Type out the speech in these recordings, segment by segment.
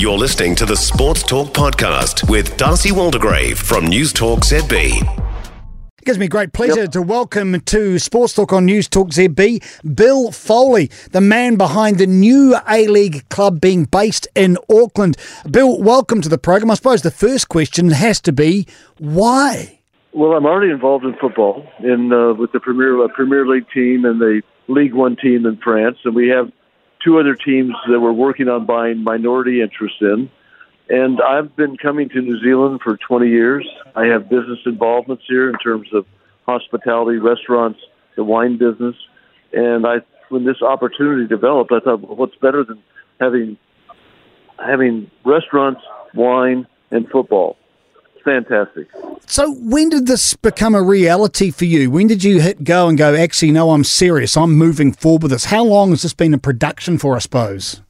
You're listening to the Sports Talk Podcast with Darcy Waldegrave from News Talk ZB. It gives me great pleasure yep. to welcome to Sports Talk on News Talk ZB, Bill Foley, the man behind the new A League club being based in Auckland. Bill, welcome to the program. I suppose the first question has to be why? Well, I'm already involved in football in uh, with the Premier uh, Premier League team and the League One team in France, and we have two other teams that we're working on buying minority interest in. And I've been coming to New Zealand for 20 years. I have business involvements here in terms of hospitality, restaurants, the wine business. And I, when this opportunity developed, I thought, well, what's better than having having restaurants, wine, and football? Fantastic. So, when did this become a reality for you? When did you hit go and go, actually, no, I'm serious, I'm moving forward with this? How long has this been in production for, I suppose?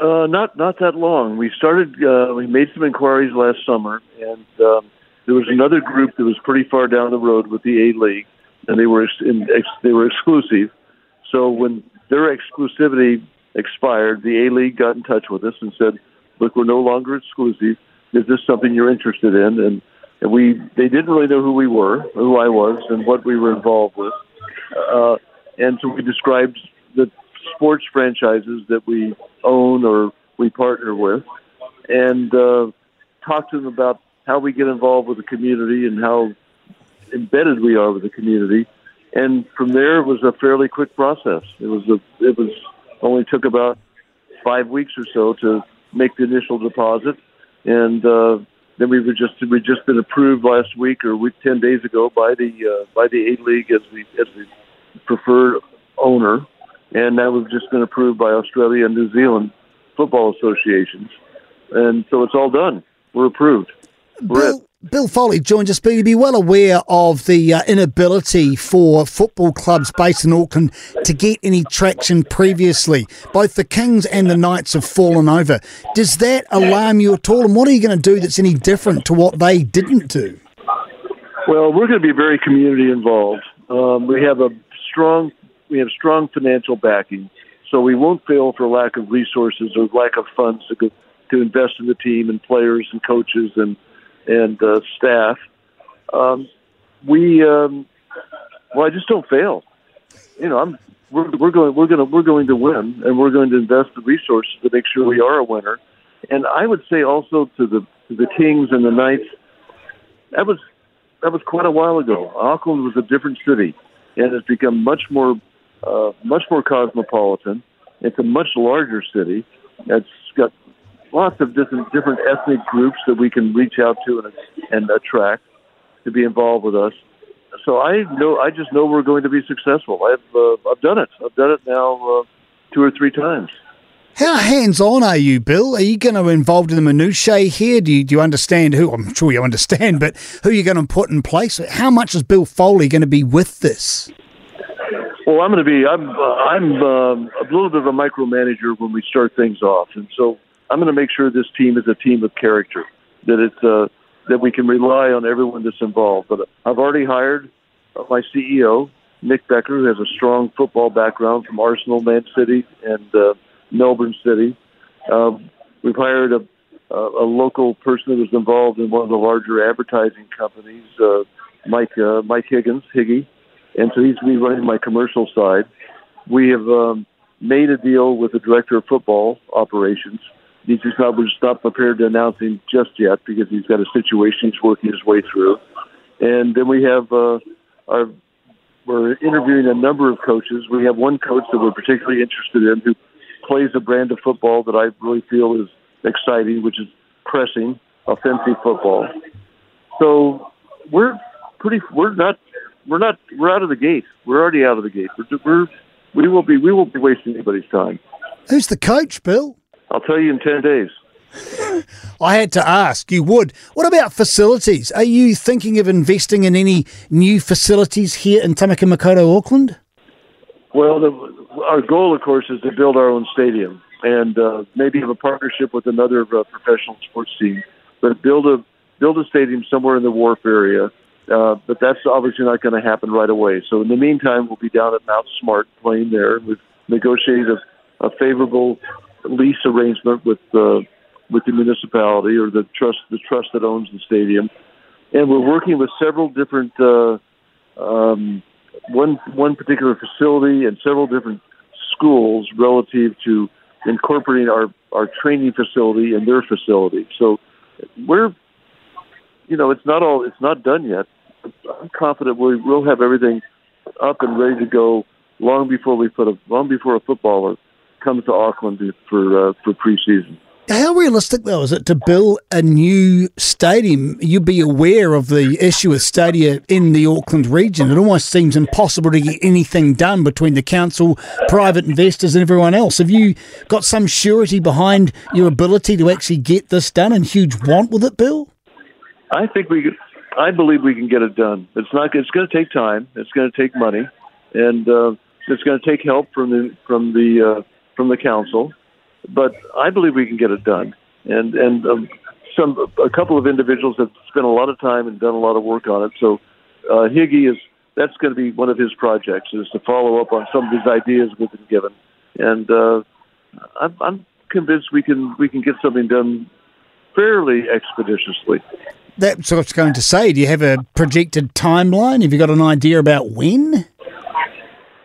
Uh, not not that long. We started. Uh, we made some inquiries last summer, and um, there was another group that was pretty far down the road with the A League, and they were in, ex, they were exclusive. So when their exclusivity expired, the A League got in touch with us and said, "Look, we're no longer exclusive is this something you're interested in? And, we, they didn't really know who we were, who I was, and what we were involved with. Uh, and so we described the sports franchises that we own or we partner with, and uh, talked to them about how we get involved with the community and how embedded we are with the community. And from there, it was a fairly quick process. It was a, it was only took about five weeks or so to make the initial deposit and uh, then we were just we just been approved last week or week ten days ago by the uh, by the A League as the as the preferred owner, and now we've just been approved by Australia and New Zealand football associations, and so it's all done. We're approved. Bill, Bill Foley joins us, but you'd be well aware of the uh, inability for football clubs based in Auckland to get any traction previously. Both the Kings and the Knights have fallen over. Does that alarm you at all? And what are you going to do that's any different to what they didn't do? Well, we're going to be very community involved. Um, we have a strong we have strong financial backing, so we won't fail for lack of resources or lack of funds to go, to invest in the team and players and coaches and and uh, staff. Um, we um, well, I just don't fail. You know, I'm we're, we're going we're going to we're going to win, and we're going to invest the resources to make sure we are a winner. And I would say also to the to the Kings and the Knights, that was that was quite a while ago. Auckland was a different city, and it's become much more uh, much more cosmopolitan. It's a much larger city. It's got lots of different different ethnic groups that we can reach out to and, and attract to be involved with us. So I know I just know we're going to be successful. I've uh, I've done it. I've done it now uh, two or three times. How hands on are you, Bill? Are you going to be involved in the minutiae here? Do you, do you understand who? I'm sure you understand, but who are you going to put in place? How much is Bill Foley going to be with this? Well, I'm going to be. I'm. Uh, I'm um, a little bit of a micromanager when we start things off, and so I'm going to make sure this team is a team of character, that it's uh, that we can rely on everyone that's involved. But I've already hired uh, my CEO, Nick Becker, who has a strong football background from Arsenal, Man City, and uh, Melbourne City. Um, we've hired a, a, a local person that was involved in one of the larger advertising companies, uh, Mike uh, Mike Higgins, Higgy, and so he's going to be running my commercial side. We have um, made a deal with the director of football operations we're just not prepared to announce him just yet because he's got a situation he's working his way through. And then we have uh, our we're interviewing a number of coaches. We have one coach that we're particularly interested in who plays a brand of football that I really feel is exciting, which is pressing, offensive football. So we're pretty. We're not. We're not. We're out of the gate. We're already out of the gate. We're. we're we will be. We won't be wasting anybody's time. Who's the coach, Bill? I'll tell you in 10 days. I had to ask, you would. What about facilities? Are you thinking of investing in any new facilities here in Tamaki Makaurau, Auckland? Well, the, our goal, of course, is to build our own stadium and uh, maybe have a partnership with another uh, professional sports team, but build a build a stadium somewhere in the wharf area. Uh, but that's obviously not going to happen right away. So in the meantime, we'll be down at Mount Smart playing there. We've negotiated a, a favorable lease arrangement with the with the municipality or the trust the trust that owns the stadium, and we're working with several different uh, um, one one particular facility and several different schools relative to incorporating our our training facility in their facility. So we're you know it's not all it's not done yet. I'm confident we will have everything up and ready to go long before we put a long before a footballer comes to Auckland for uh, for preseason. How realistic, though, is it to build a new stadium? You'd be aware of the issue with stadia in the Auckland region. It almost seems impossible to get anything done between the council, private investors, and everyone else. Have you got some surety behind your ability to actually get this done and huge want with it, Bill? I think we I believe we can get it done. It's not. It's going to take time. It's going to take money, and uh, it's going to take help from the from the uh, from the council but I believe we can get it done. And and um, some a couple of individuals have spent a lot of time and done a lot of work on it. So uh, Higgy is that's going to be one of his projects is to follow up on some of these ideas we've been given. And uh, I'm, I'm convinced we can we can get something done fairly expeditiously. That's what I was going to say. Do you have a projected timeline? Have you got an idea about when?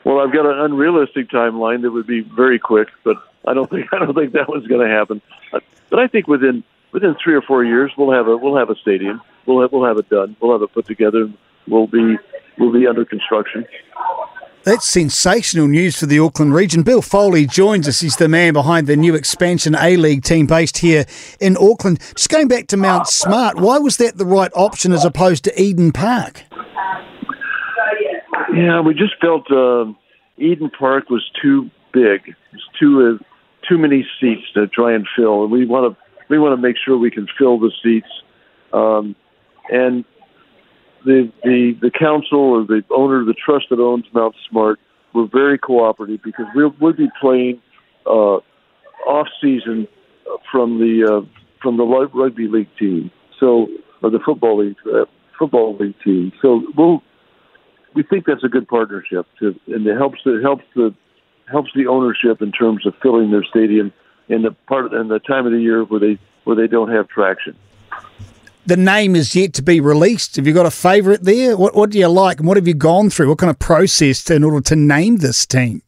Well, I've got an unrealistic timeline that would be very quick, but I don't think I don't think that was going to happen. Uh, but I think within within three or four years we'll have a we'll have a stadium. We'll have, we'll have it done. We'll have it put together. We'll be we'll be under construction. That's sensational news for the Auckland region. Bill Foley joins us. He's the man behind the new expansion A League team based here in Auckland. Just going back to Mount Smart, why was that the right option as opposed to Eden Park? Yeah, we just felt uh, Eden Park was too big. It's too uh, too many seats to try and fill, and we want to we want to make sure we can fill the seats. Um, and the the the council or the owner, the trust that owns Mount Smart, were very cooperative because we'll we'll be playing uh, off season from the uh, from the rugby league team, so or the football league uh, football league team. So we'll we think that's a good partnership, to, and it helps it helps the helps the ownership in terms of filling their stadium in the part in the time of the year where they where they don't have traction. The name is yet to be released. Have you got a favourite there? What what do you like, and what have you gone through? What kind of process in order to name this team?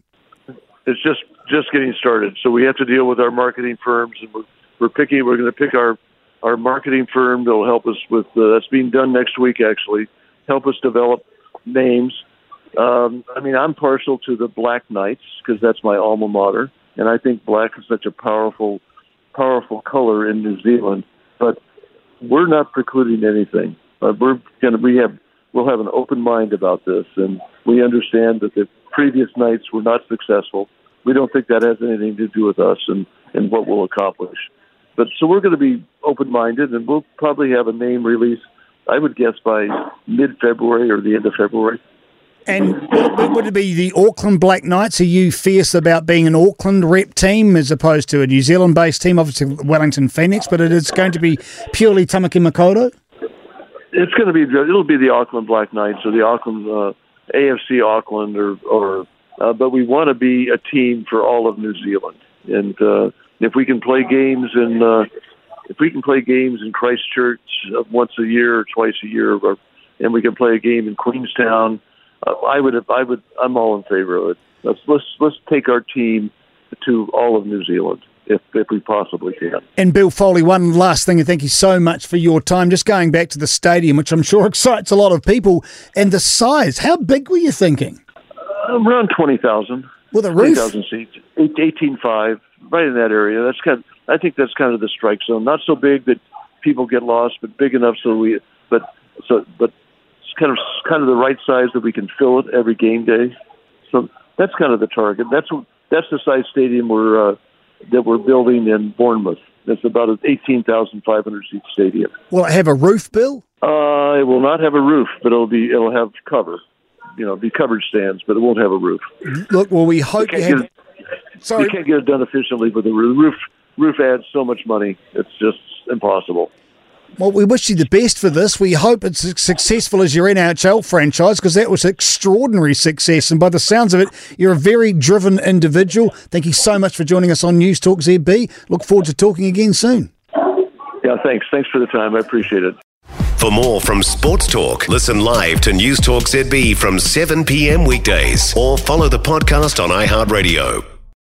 It's just just getting started. So we have to deal with our marketing firms, and we're we're picking. We're going to pick our our marketing firm that'll help us with. Uh, that's being done next week, actually. Help us develop names um, I mean, I'm partial to the Black Knights because that's my alma mater, and I think black is such a powerful, powerful color in New Zealand. But we're not precluding anything. Uh, we're going to we have we'll have an open mind about this, and we understand that the previous Knights were not successful. We don't think that has anything to do with us and and what we'll accomplish. But so we're going to be open minded, and we'll probably have a name release. I would guess by mid February or the end of February. And would it be the Auckland Black Knights? Are you fierce about being an Auckland rep team as opposed to a New Zealand based team? Obviously, Wellington Phoenix, but it is going to be purely Tamaki Makaurau? It's going to be, it'll be the Auckland Black Knights or the Auckland, uh, AFC Auckland, or, or uh, but we want to be a team for all of New Zealand. And uh, if we can play games in, uh, if we can play games in Christchurch once a year or twice a year, or, and we can play a game in Queenstown uh, I would, I would, I'm all in favor of it. Let's let's let's take our team to all of New Zealand if if we possibly can. And Bill Foley, one last thing, and thank you so much for your time. Just going back to the stadium, which I'm sure excites a lot of people, and the size. How big were you thinking? Uh, around twenty thousand. With a roof, thousand seats, eighteen five, right in that area. That's kind. Of, I think that's kind of the strike zone. Not so big that people get lost, but big enough so we. But so, but kind of kind of the right size that we can fill it every game day. So that's kind of the target. That's that's the size stadium we're uh, that we're building in Bournemouth. It's about an eighteen thousand five hundred seat stadium. Will it have a roof, Bill? Uh, it will not have a roof, but it'll be it'll have cover. You know, be covered stands, but it won't have a roof. Look, well, we hope you have. It, Sorry, you can't get it done efficiently with the roof. Roof adds so much money; it's just impossible. Well, we wish you the best for this. We hope it's as successful as your NHL franchise because that was extraordinary success. And by the sounds of it, you're a very driven individual. Thank you so much for joining us on News Talk ZB. Look forward to talking again soon. Yeah, thanks. Thanks for the time. I appreciate it. For more from Sports Talk, listen live to News Talk ZB from 7 p.m. weekdays or follow the podcast on iHeartRadio.